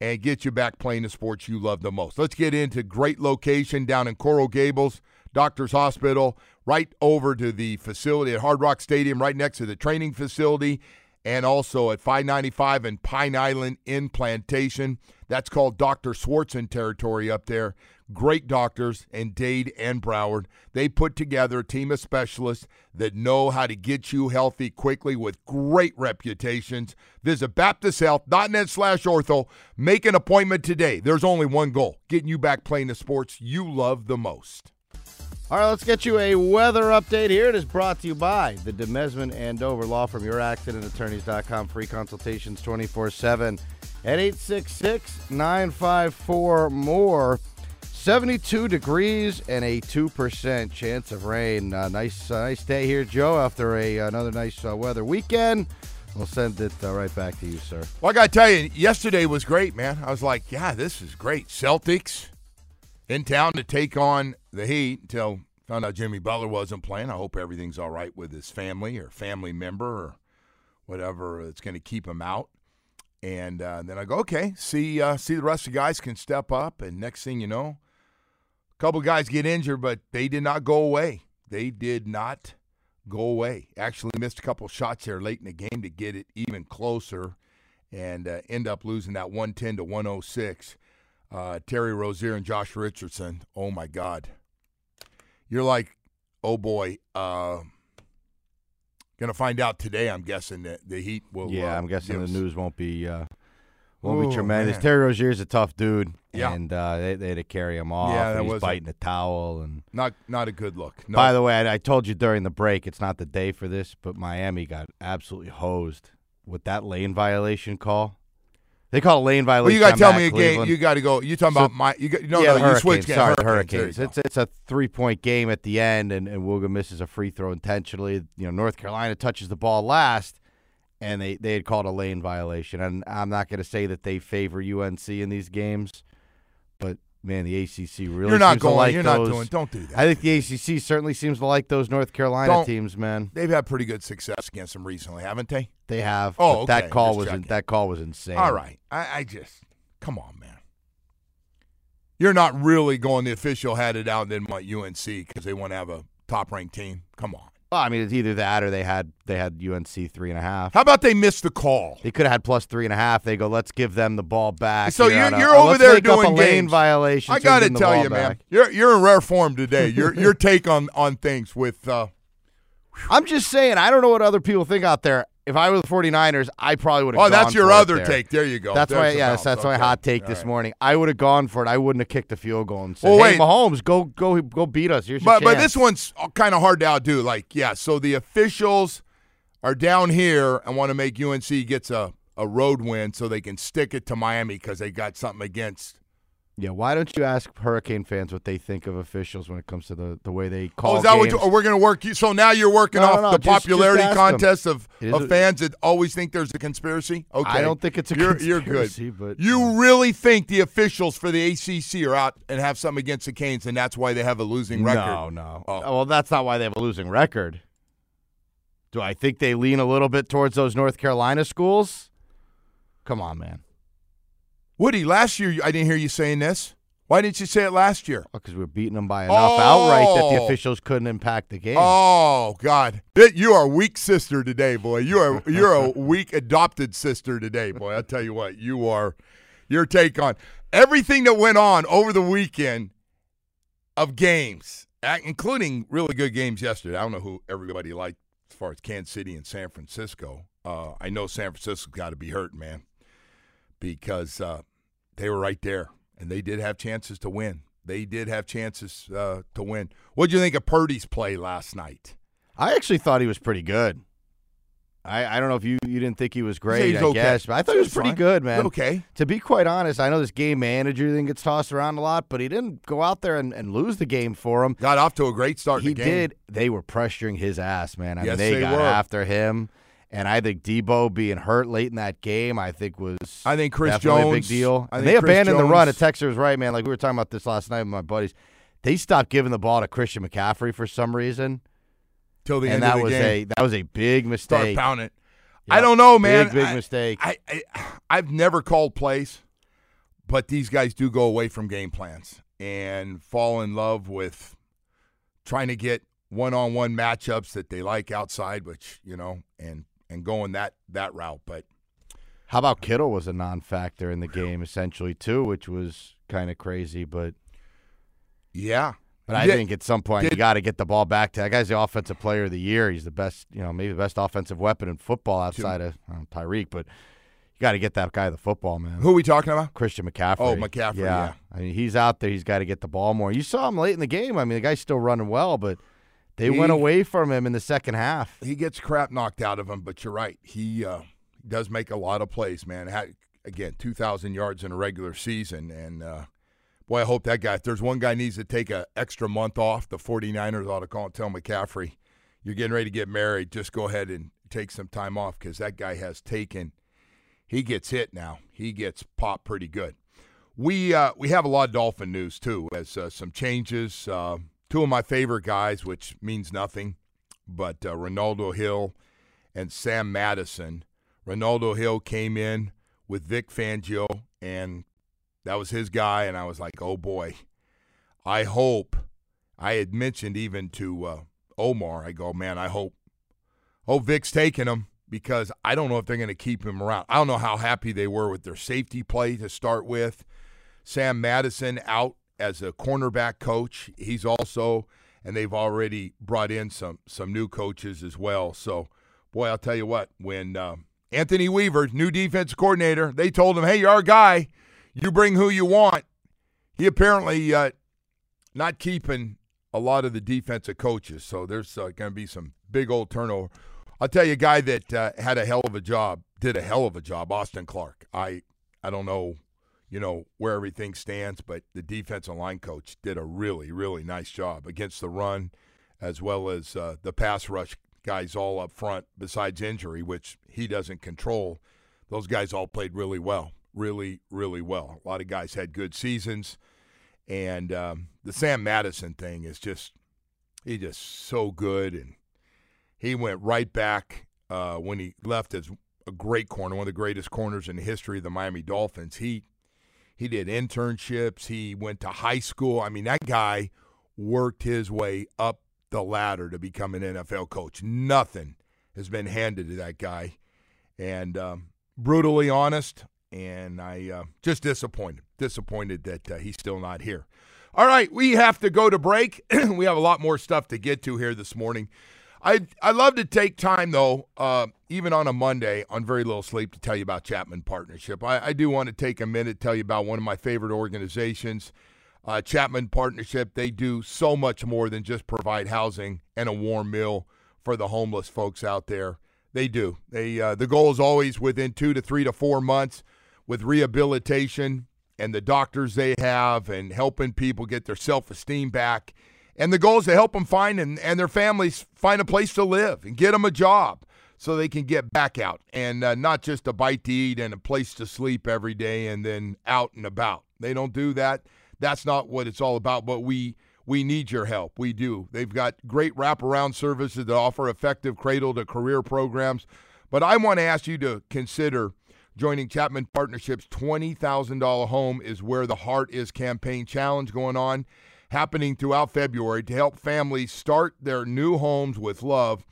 [SPEAKER 1] and get you back playing the sports you love the most. Let's get into great location down in Coral Gables, Doctors Hospital, right over to the facility at Hard Rock Stadium, right next to the training facility, and also at 595 and Pine Island in Plantation. That's called Dr. Swartzen territory up there. Great doctors in Dade and Broward. They put together a team of specialists that know how to get you healthy quickly with great reputations. Visit baptisthealth.net slash ortho. Make an appointment today. There's only one goal, getting you back playing the sports you love the most.
[SPEAKER 2] All right, let's get you a weather update here. It is brought to you by the Demesman and Dover Law from YourAccidentAttorneys.com. Free consultations 24 7 at 866 954 more. 72 degrees and a 2% chance of rain. Uh, nice uh, nice day here, Joe, after a another nice uh, weather weekend. We'll send it uh, right back to you, sir.
[SPEAKER 1] Well, I got to tell you, yesterday was great, man. I was like, yeah, this is great. Celtics in town to take on the Heat until found out Jimmy Butler wasn't playing. I hope everything's all right with his family or family member or whatever that's going to keep him out. And uh, then I go, okay, see, uh, see the rest of the guys can step up. And next thing you know, a couple guys get injured, but they did not go away. They did not go away. Actually, missed a couple shots there late in the game to get it even closer, and uh, end up losing that 110 to 106. Uh, Terry Rozier and Josh Richardson. Oh my God, you're like, oh boy. Uh, gonna find out today. I'm guessing that the Heat will.
[SPEAKER 2] Yeah,
[SPEAKER 1] uh,
[SPEAKER 2] I'm guessing the
[SPEAKER 1] us-
[SPEAKER 2] news won't be uh, won't
[SPEAKER 1] Oh,
[SPEAKER 2] be tremendous.
[SPEAKER 1] man.
[SPEAKER 2] Terry Rozier's a tough dude,
[SPEAKER 1] Yeah.
[SPEAKER 2] and uh, they, they had to carry him off.
[SPEAKER 1] Yeah, that
[SPEAKER 2] he's
[SPEAKER 1] was
[SPEAKER 2] biting a towel. And
[SPEAKER 1] Not not a good look. No.
[SPEAKER 2] by the way, I, I told you during the break, it's not the day for this, but Miami got absolutely hosed with that lane violation call. They call it lane violation.
[SPEAKER 1] Well, you got to tell me a game. You got to go. You talking
[SPEAKER 2] So-
[SPEAKER 1] about my? You got no,
[SPEAKER 2] yeah,
[SPEAKER 1] no. You switch game.
[SPEAKER 2] Sorry,
[SPEAKER 1] Hurricanes.
[SPEAKER 2] Hurricanes. It's it's a three point game at the end, and and Wooga misses a free throw intentionally. You know, North Carolina touches the ball last, and they they had called a lane violation. And I'm not going to say that they favor UNC in these games, man, the ACC really
[SPEAKER 1] You're not
[SPEAKER 2] seems to
[SPEAKER 1] going.
[SPEAKER 2] like
[SPEAKER 1] you're
[SPEAKER 2] those.
[SPEAKER 1] not doing. Don't do that.
[SPEAKER 2] I think the ACC certainly seems to like those North Carolina
[SPEAKER 1] Don't-
[SPEAKER 2] teams, man.
[SPEAKER 1] They've had pretty good success against them recently, haven't they?
[SPEAKER 2] They have.
[SPEAKER 1] Oh, okay.
[SPEAKER 2] that call
[SPEAKER 1] Just
[SPEAKER 2] was
[SPEAKER 1] checking.
[SPEAKER 2] that call was insane.
[SPEAKER 1] All right. I, I just come on, man. You're not really going. The official had it out, and then what? UNC because they want to have a top ranked team. Come on.
[SPEAKER 2] Well, I mean, it's either that or they had they had UNC three and a half.
[SPEAKER 1] How about they missed the call?
[SPEAKER 2] They could have had plus three and a half. They go, let's give them the ball back.
[SPEAKER 1] So you're,
[SPEAKER 2] a-
[SPEAKER 1] you're
[SPEAKER 2] uh,
[SPEAKER 1] over there doing
[SPEAKER 2] lane violation.
[SPEAKER 1] I got to
[SPEAKER 2] give them the
[SPEAKER 1] tell you, man,
[SPEAKER 2] back.
[SPEAKER 1] you're you're in rare form today. Your your [LAUGHS] take on on things with. Uh,
[SPEAKER 2] I'm just saying, I don't know what other people think out there. If I were the 49ers, I probably would have.
[SPEAKER 1] oh, that's your other
[SPEAKER 2] there.
[SPEAKER 1] take. There you go.
[SPEAKER 2] That's
[SPEAKER 1] There's
[SPEAKER 2] why, yes,
[SPEAKER 1] bounce.
[SPEAKER 2] that's my hot take
[SPEAKER 1] All
[SPEAKER 2] this
[SPEAKER 1] right.
[SPEAKER 2] morning. I would have gone for it. I wouldn't have kicked the field goal and said,
[SPEAKER 1] Well,
[SPEAKER 2] "Hey,
[SPEAKER 1] wait.
[SPEAKER 2] Mahomes, go, go, go, beat us." Here's
[SPEAKER 1] But but this one's kind of hard to outdo. Like, yeah, so the officials are down here and want to make UNC gets a, a road win so they can stick it to Miami because they got something against.
[SPEAKER 2] Yeah. Why don't you ask Hurricane fans what they think of officials when it comes to the, the way they call
[SPEAKER 1] Oh, is that what
[SPEAKER 2] games?
[SPEAKER 1] you, oh, we're going to work? You, so now you're working
[SPEAKER 2] No, no,
[SPEAKER 1] off
[SPEAKER 2] no,
[SPEAKER 1] the
[SPEAKER 2] just- just
[SPEAKER 1] popularity
[SPEAKER 2] 'em.
[SPEAKER 1] contest of, of
[SPEAKER 2] a-
[SPEAKER 1] fans that always think there's a conspiracy. Okay,
[SPEAKER 2] I don't think it's a
[SPEAKER 1] you're,
[SPEAKER 2] conspiracy,
[SPEAKER 1] You're good.
[SPEAKER 2] but
[SPEAKER 1] you really think the officials for the ACC are out and have something against the Canes, and that's why they have a losing record?
[SPEAKER 2] No, no.
[SPEAKER 1] Oh.
[SPEAKER 2] Uh, well, that's not why they have a losing record. Do I think they lean a little bit towards those North Carolina schools? Come on, man.
[SPEAKER 1] Woody, last year I didn't hear you saying this. Why didn't you say it last year?
[SPEAKER 2] Because we're beating them by enough outright that the
[SPEAKER 1] Oh.
[SPEAKER 2] officials couldn't impact the game.
[SPEAKER 1] Oh God, you are a weak sister today, boy. You are you're a [LAUGHS] weak adopted sister today, boy. I tell you what, you are. Your take on everything that went on over the weekend of games, including really good games yesterday. I don't know who everybody liked as far as Kansas City and San Francisco. Uh, I know San Francisco's got to be hurt, man, because uh, they were right there and they did have chances to win. They did have chances uh, to win. What do you think of Purdy's play last night?
[SPEAKER 2] I actually thought he was pretty good. I, I don't know if you, you didn't think he was great,
[SPEAKER 1] he's
[SPEAKER 2] I
[SPEAKER 1] okay.
[SPEAKER 2] guess, but I thought he was pretty
[SPEAKER 1] fine.
[SPEAKER 2] good, man.
[SPEAKER 1] Okay.
[SPEAKER 2] To be quite honest, I know this game manager thing gets tossed around a lot, but he didn't go out there and, and lose the game for him.
[SPEAKER 1] Got off to a great start.
[SPEAKER 2] He
[SPEAKER 1] the game.
[SPEAKER 2] did. They were pressuring his ass, man. I
[SPEAKER 1] Yes,
[SPEAKER 2] mean, they,
[SPEAKER 1] they
[SPEAKER 2] got
[SPEAKER 1] were.
[SPEAKER 2] after him. And I think Deebo being hurt late in that game, I think was
[SPEAKER 1] I think Chris
[SPEAKER 2] definitely a big deal.
[SPEAKER 1] I
[SPEAKER 2] And they
[SPEAKER 1] Chris
[SPEAKER 2] abandoned the run.
[SPEAKER 1] Jones-
[SPEAKER 2] A Texter was right, man. Like we were talking about this last night with my buddies. They stopped giving the ball to Christian McCaffrey for some reason,
[SPEAKER 1] till the
[SPEAKER 2] and
[SPEAKER 1] end of
[SPEAKER 2] that
[SPEAKER 1] the
[SPEAKER 2] was
[SPEAKER 1] game.
[SPEAKER 2] a that was a big mistake.
[SPEAKER 1] Start pounding it.
[SPEAKER 2] Yep.
[SPEAKER 1] I don't know, man.
[SPEAKER 2] Big big
[SPEAKER 1] I-
[SPEAKER 2] mistake.
[SPEAKER 1] I, I I've never called plays, but these guys do go away from game plans and fall in love with trying to get one-on-one matchups that they like outside, which you know, and and going that that route. But
[SPEAKER 2] How about Kittle was a non-factor in the game essentially too, which was kind of crazy. But
[SPEAKER 1] yeah,
[SPEAKER 2] but I
[SPEAKER 1] Did-
[SPEAKER 2] think at some point you got to get the ball back to that guy's the offensive player of the year. He's the best, you know, maybe the best offensive weapon in football outside of Tyreek. But you got to get that guy the football, man.
[SPEAKER 1] who are we talking about?
[SPEAKER 2] Christian McCaffrey.
[SPEAKER 1] Oh, McCaffrey, yeah.
[SPEAKER 2] I mean, he's out there. He's got to get the ball more. You saw him late in the game. I mean, the guy's still running well, but they
[SPEAKER 1] He-
[SPEAKER 2] went away from him in the second half.
[SPEAKER 1] he gets crap knocked out of him, but you're right. He uh, does make a lot of plays, man. Had, again, 2,000 yards in a regular season. And, uh, boy, I hope that guy, if there's one guy needs to take an extra month off, the 49ers ought to call and tell McCaffrey, you're getting ready to get married. Just go ahead and take some time off because that guy has taken, he gets hit now. He gets popped pretty good. We uh, we have a lot of Dolphin news, too, as uh, some changes. Uh, two of my favorite guys, which means nothing, but uh, Renaldo Hill and Sam Madison. Renaldo Hill came in with Vic Fangio, and that was his guy. And I was like, oh boy, I hope. I had mentioned even to uh, Omar, I go, man, I hope, hope Vic's taking him because I don't know if they're going to keep him around. I don't know how happy they were with their safety play to start with. Sam Madison out as a cornerback coach. He's also, and they've already brought in some some new coaches as well. So, boy, I'll tell you what, when um, Anthony Weaver, new defense coordinator, they told him, "Hey, you're our guy. You bring who you want." He apparently uh, not keeping a lot of the defensive coaches, so there's uh, going to be some big old turnover. I'll tell you, a guy that uh, had a hell of a job, did a hell of a job, Austin Clark. I I don't know, you know, where everything stands, but the defensive line coach did a really, really nice job against the run, as well as uh, the pass rush guys all up front. Besides injury, which he doesn't control, those guys all played really well, really, really well. A lot of guys had good seasons, and um, the Sam Madison thing is just he just so good, and he went right back uh, when he left as a great corner, one of the greatest corners in the history of the Miami Dolphins. He he did internships. He went to high school. I mean, that guy worked his way up the ladder to become an NFL coach. Nothing has been handed to that guy, and um, brutally honest. And I uh, just disappointed, disappointed that uh, he's still not here. All right, we have to go to break. [CLEARS THROAT] we have a lot more stuff to get to here this morning. I I love to take time though, uh, even on a Monday on very little sleep, to tell you about Chapman Partnership. I, I do want to take a minute to tell you about one of my favorite organizations, uh, Chapman Partnership. They do so much more than just provide housing and a warm meal for the homeless folks out there. They do. They uh, the goal is always within two to three to four months with rehabilitation and the doctors they have and helping people get their self esteem back and the goal is to help them find and, and their families find a place to live and get them a job so they can get back out and uh, not just a bite to eat and a place to sleep every day and then out and about. They don't do that. That's not what it's all about. But we we need your help. We do. They've got great wraparound services that offer effective cradle to career programs. But I want to ask you to consider joining Chapman Partnership's $20,000 Home is Where the Heart Is campaign challenge going on happening throughout February to help families start their new homes with love.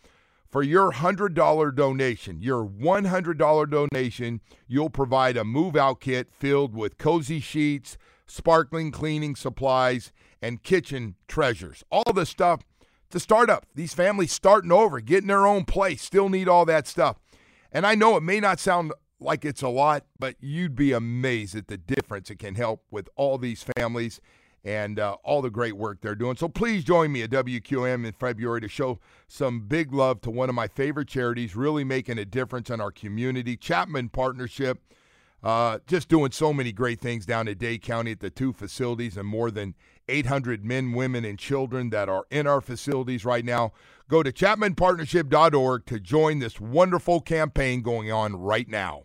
[SPEAKER 1] For your $100 donation, your $100 donation, you'll provide a move out kit filled with cozy sheets, sparkling cleaning supplies, and kitchen treasures. All the stuff to start up. These families starting over, getting their own place, still need all that stuff. And I know it may not sound like it's a lot, but you'd be amazed at the difference it can help with all these families and uh, all the great work they're doing. So please join me at WQM in February to show some big love to one of my favorite charities, really making a difference in our community. Chapman Partnership, uh, just doing so many great things down in Dade County at the two facilities and more than 800 men, women, and children that are in our facilities right now. Go to chapmanpartnership.org to join this wonderful campaign going on right now.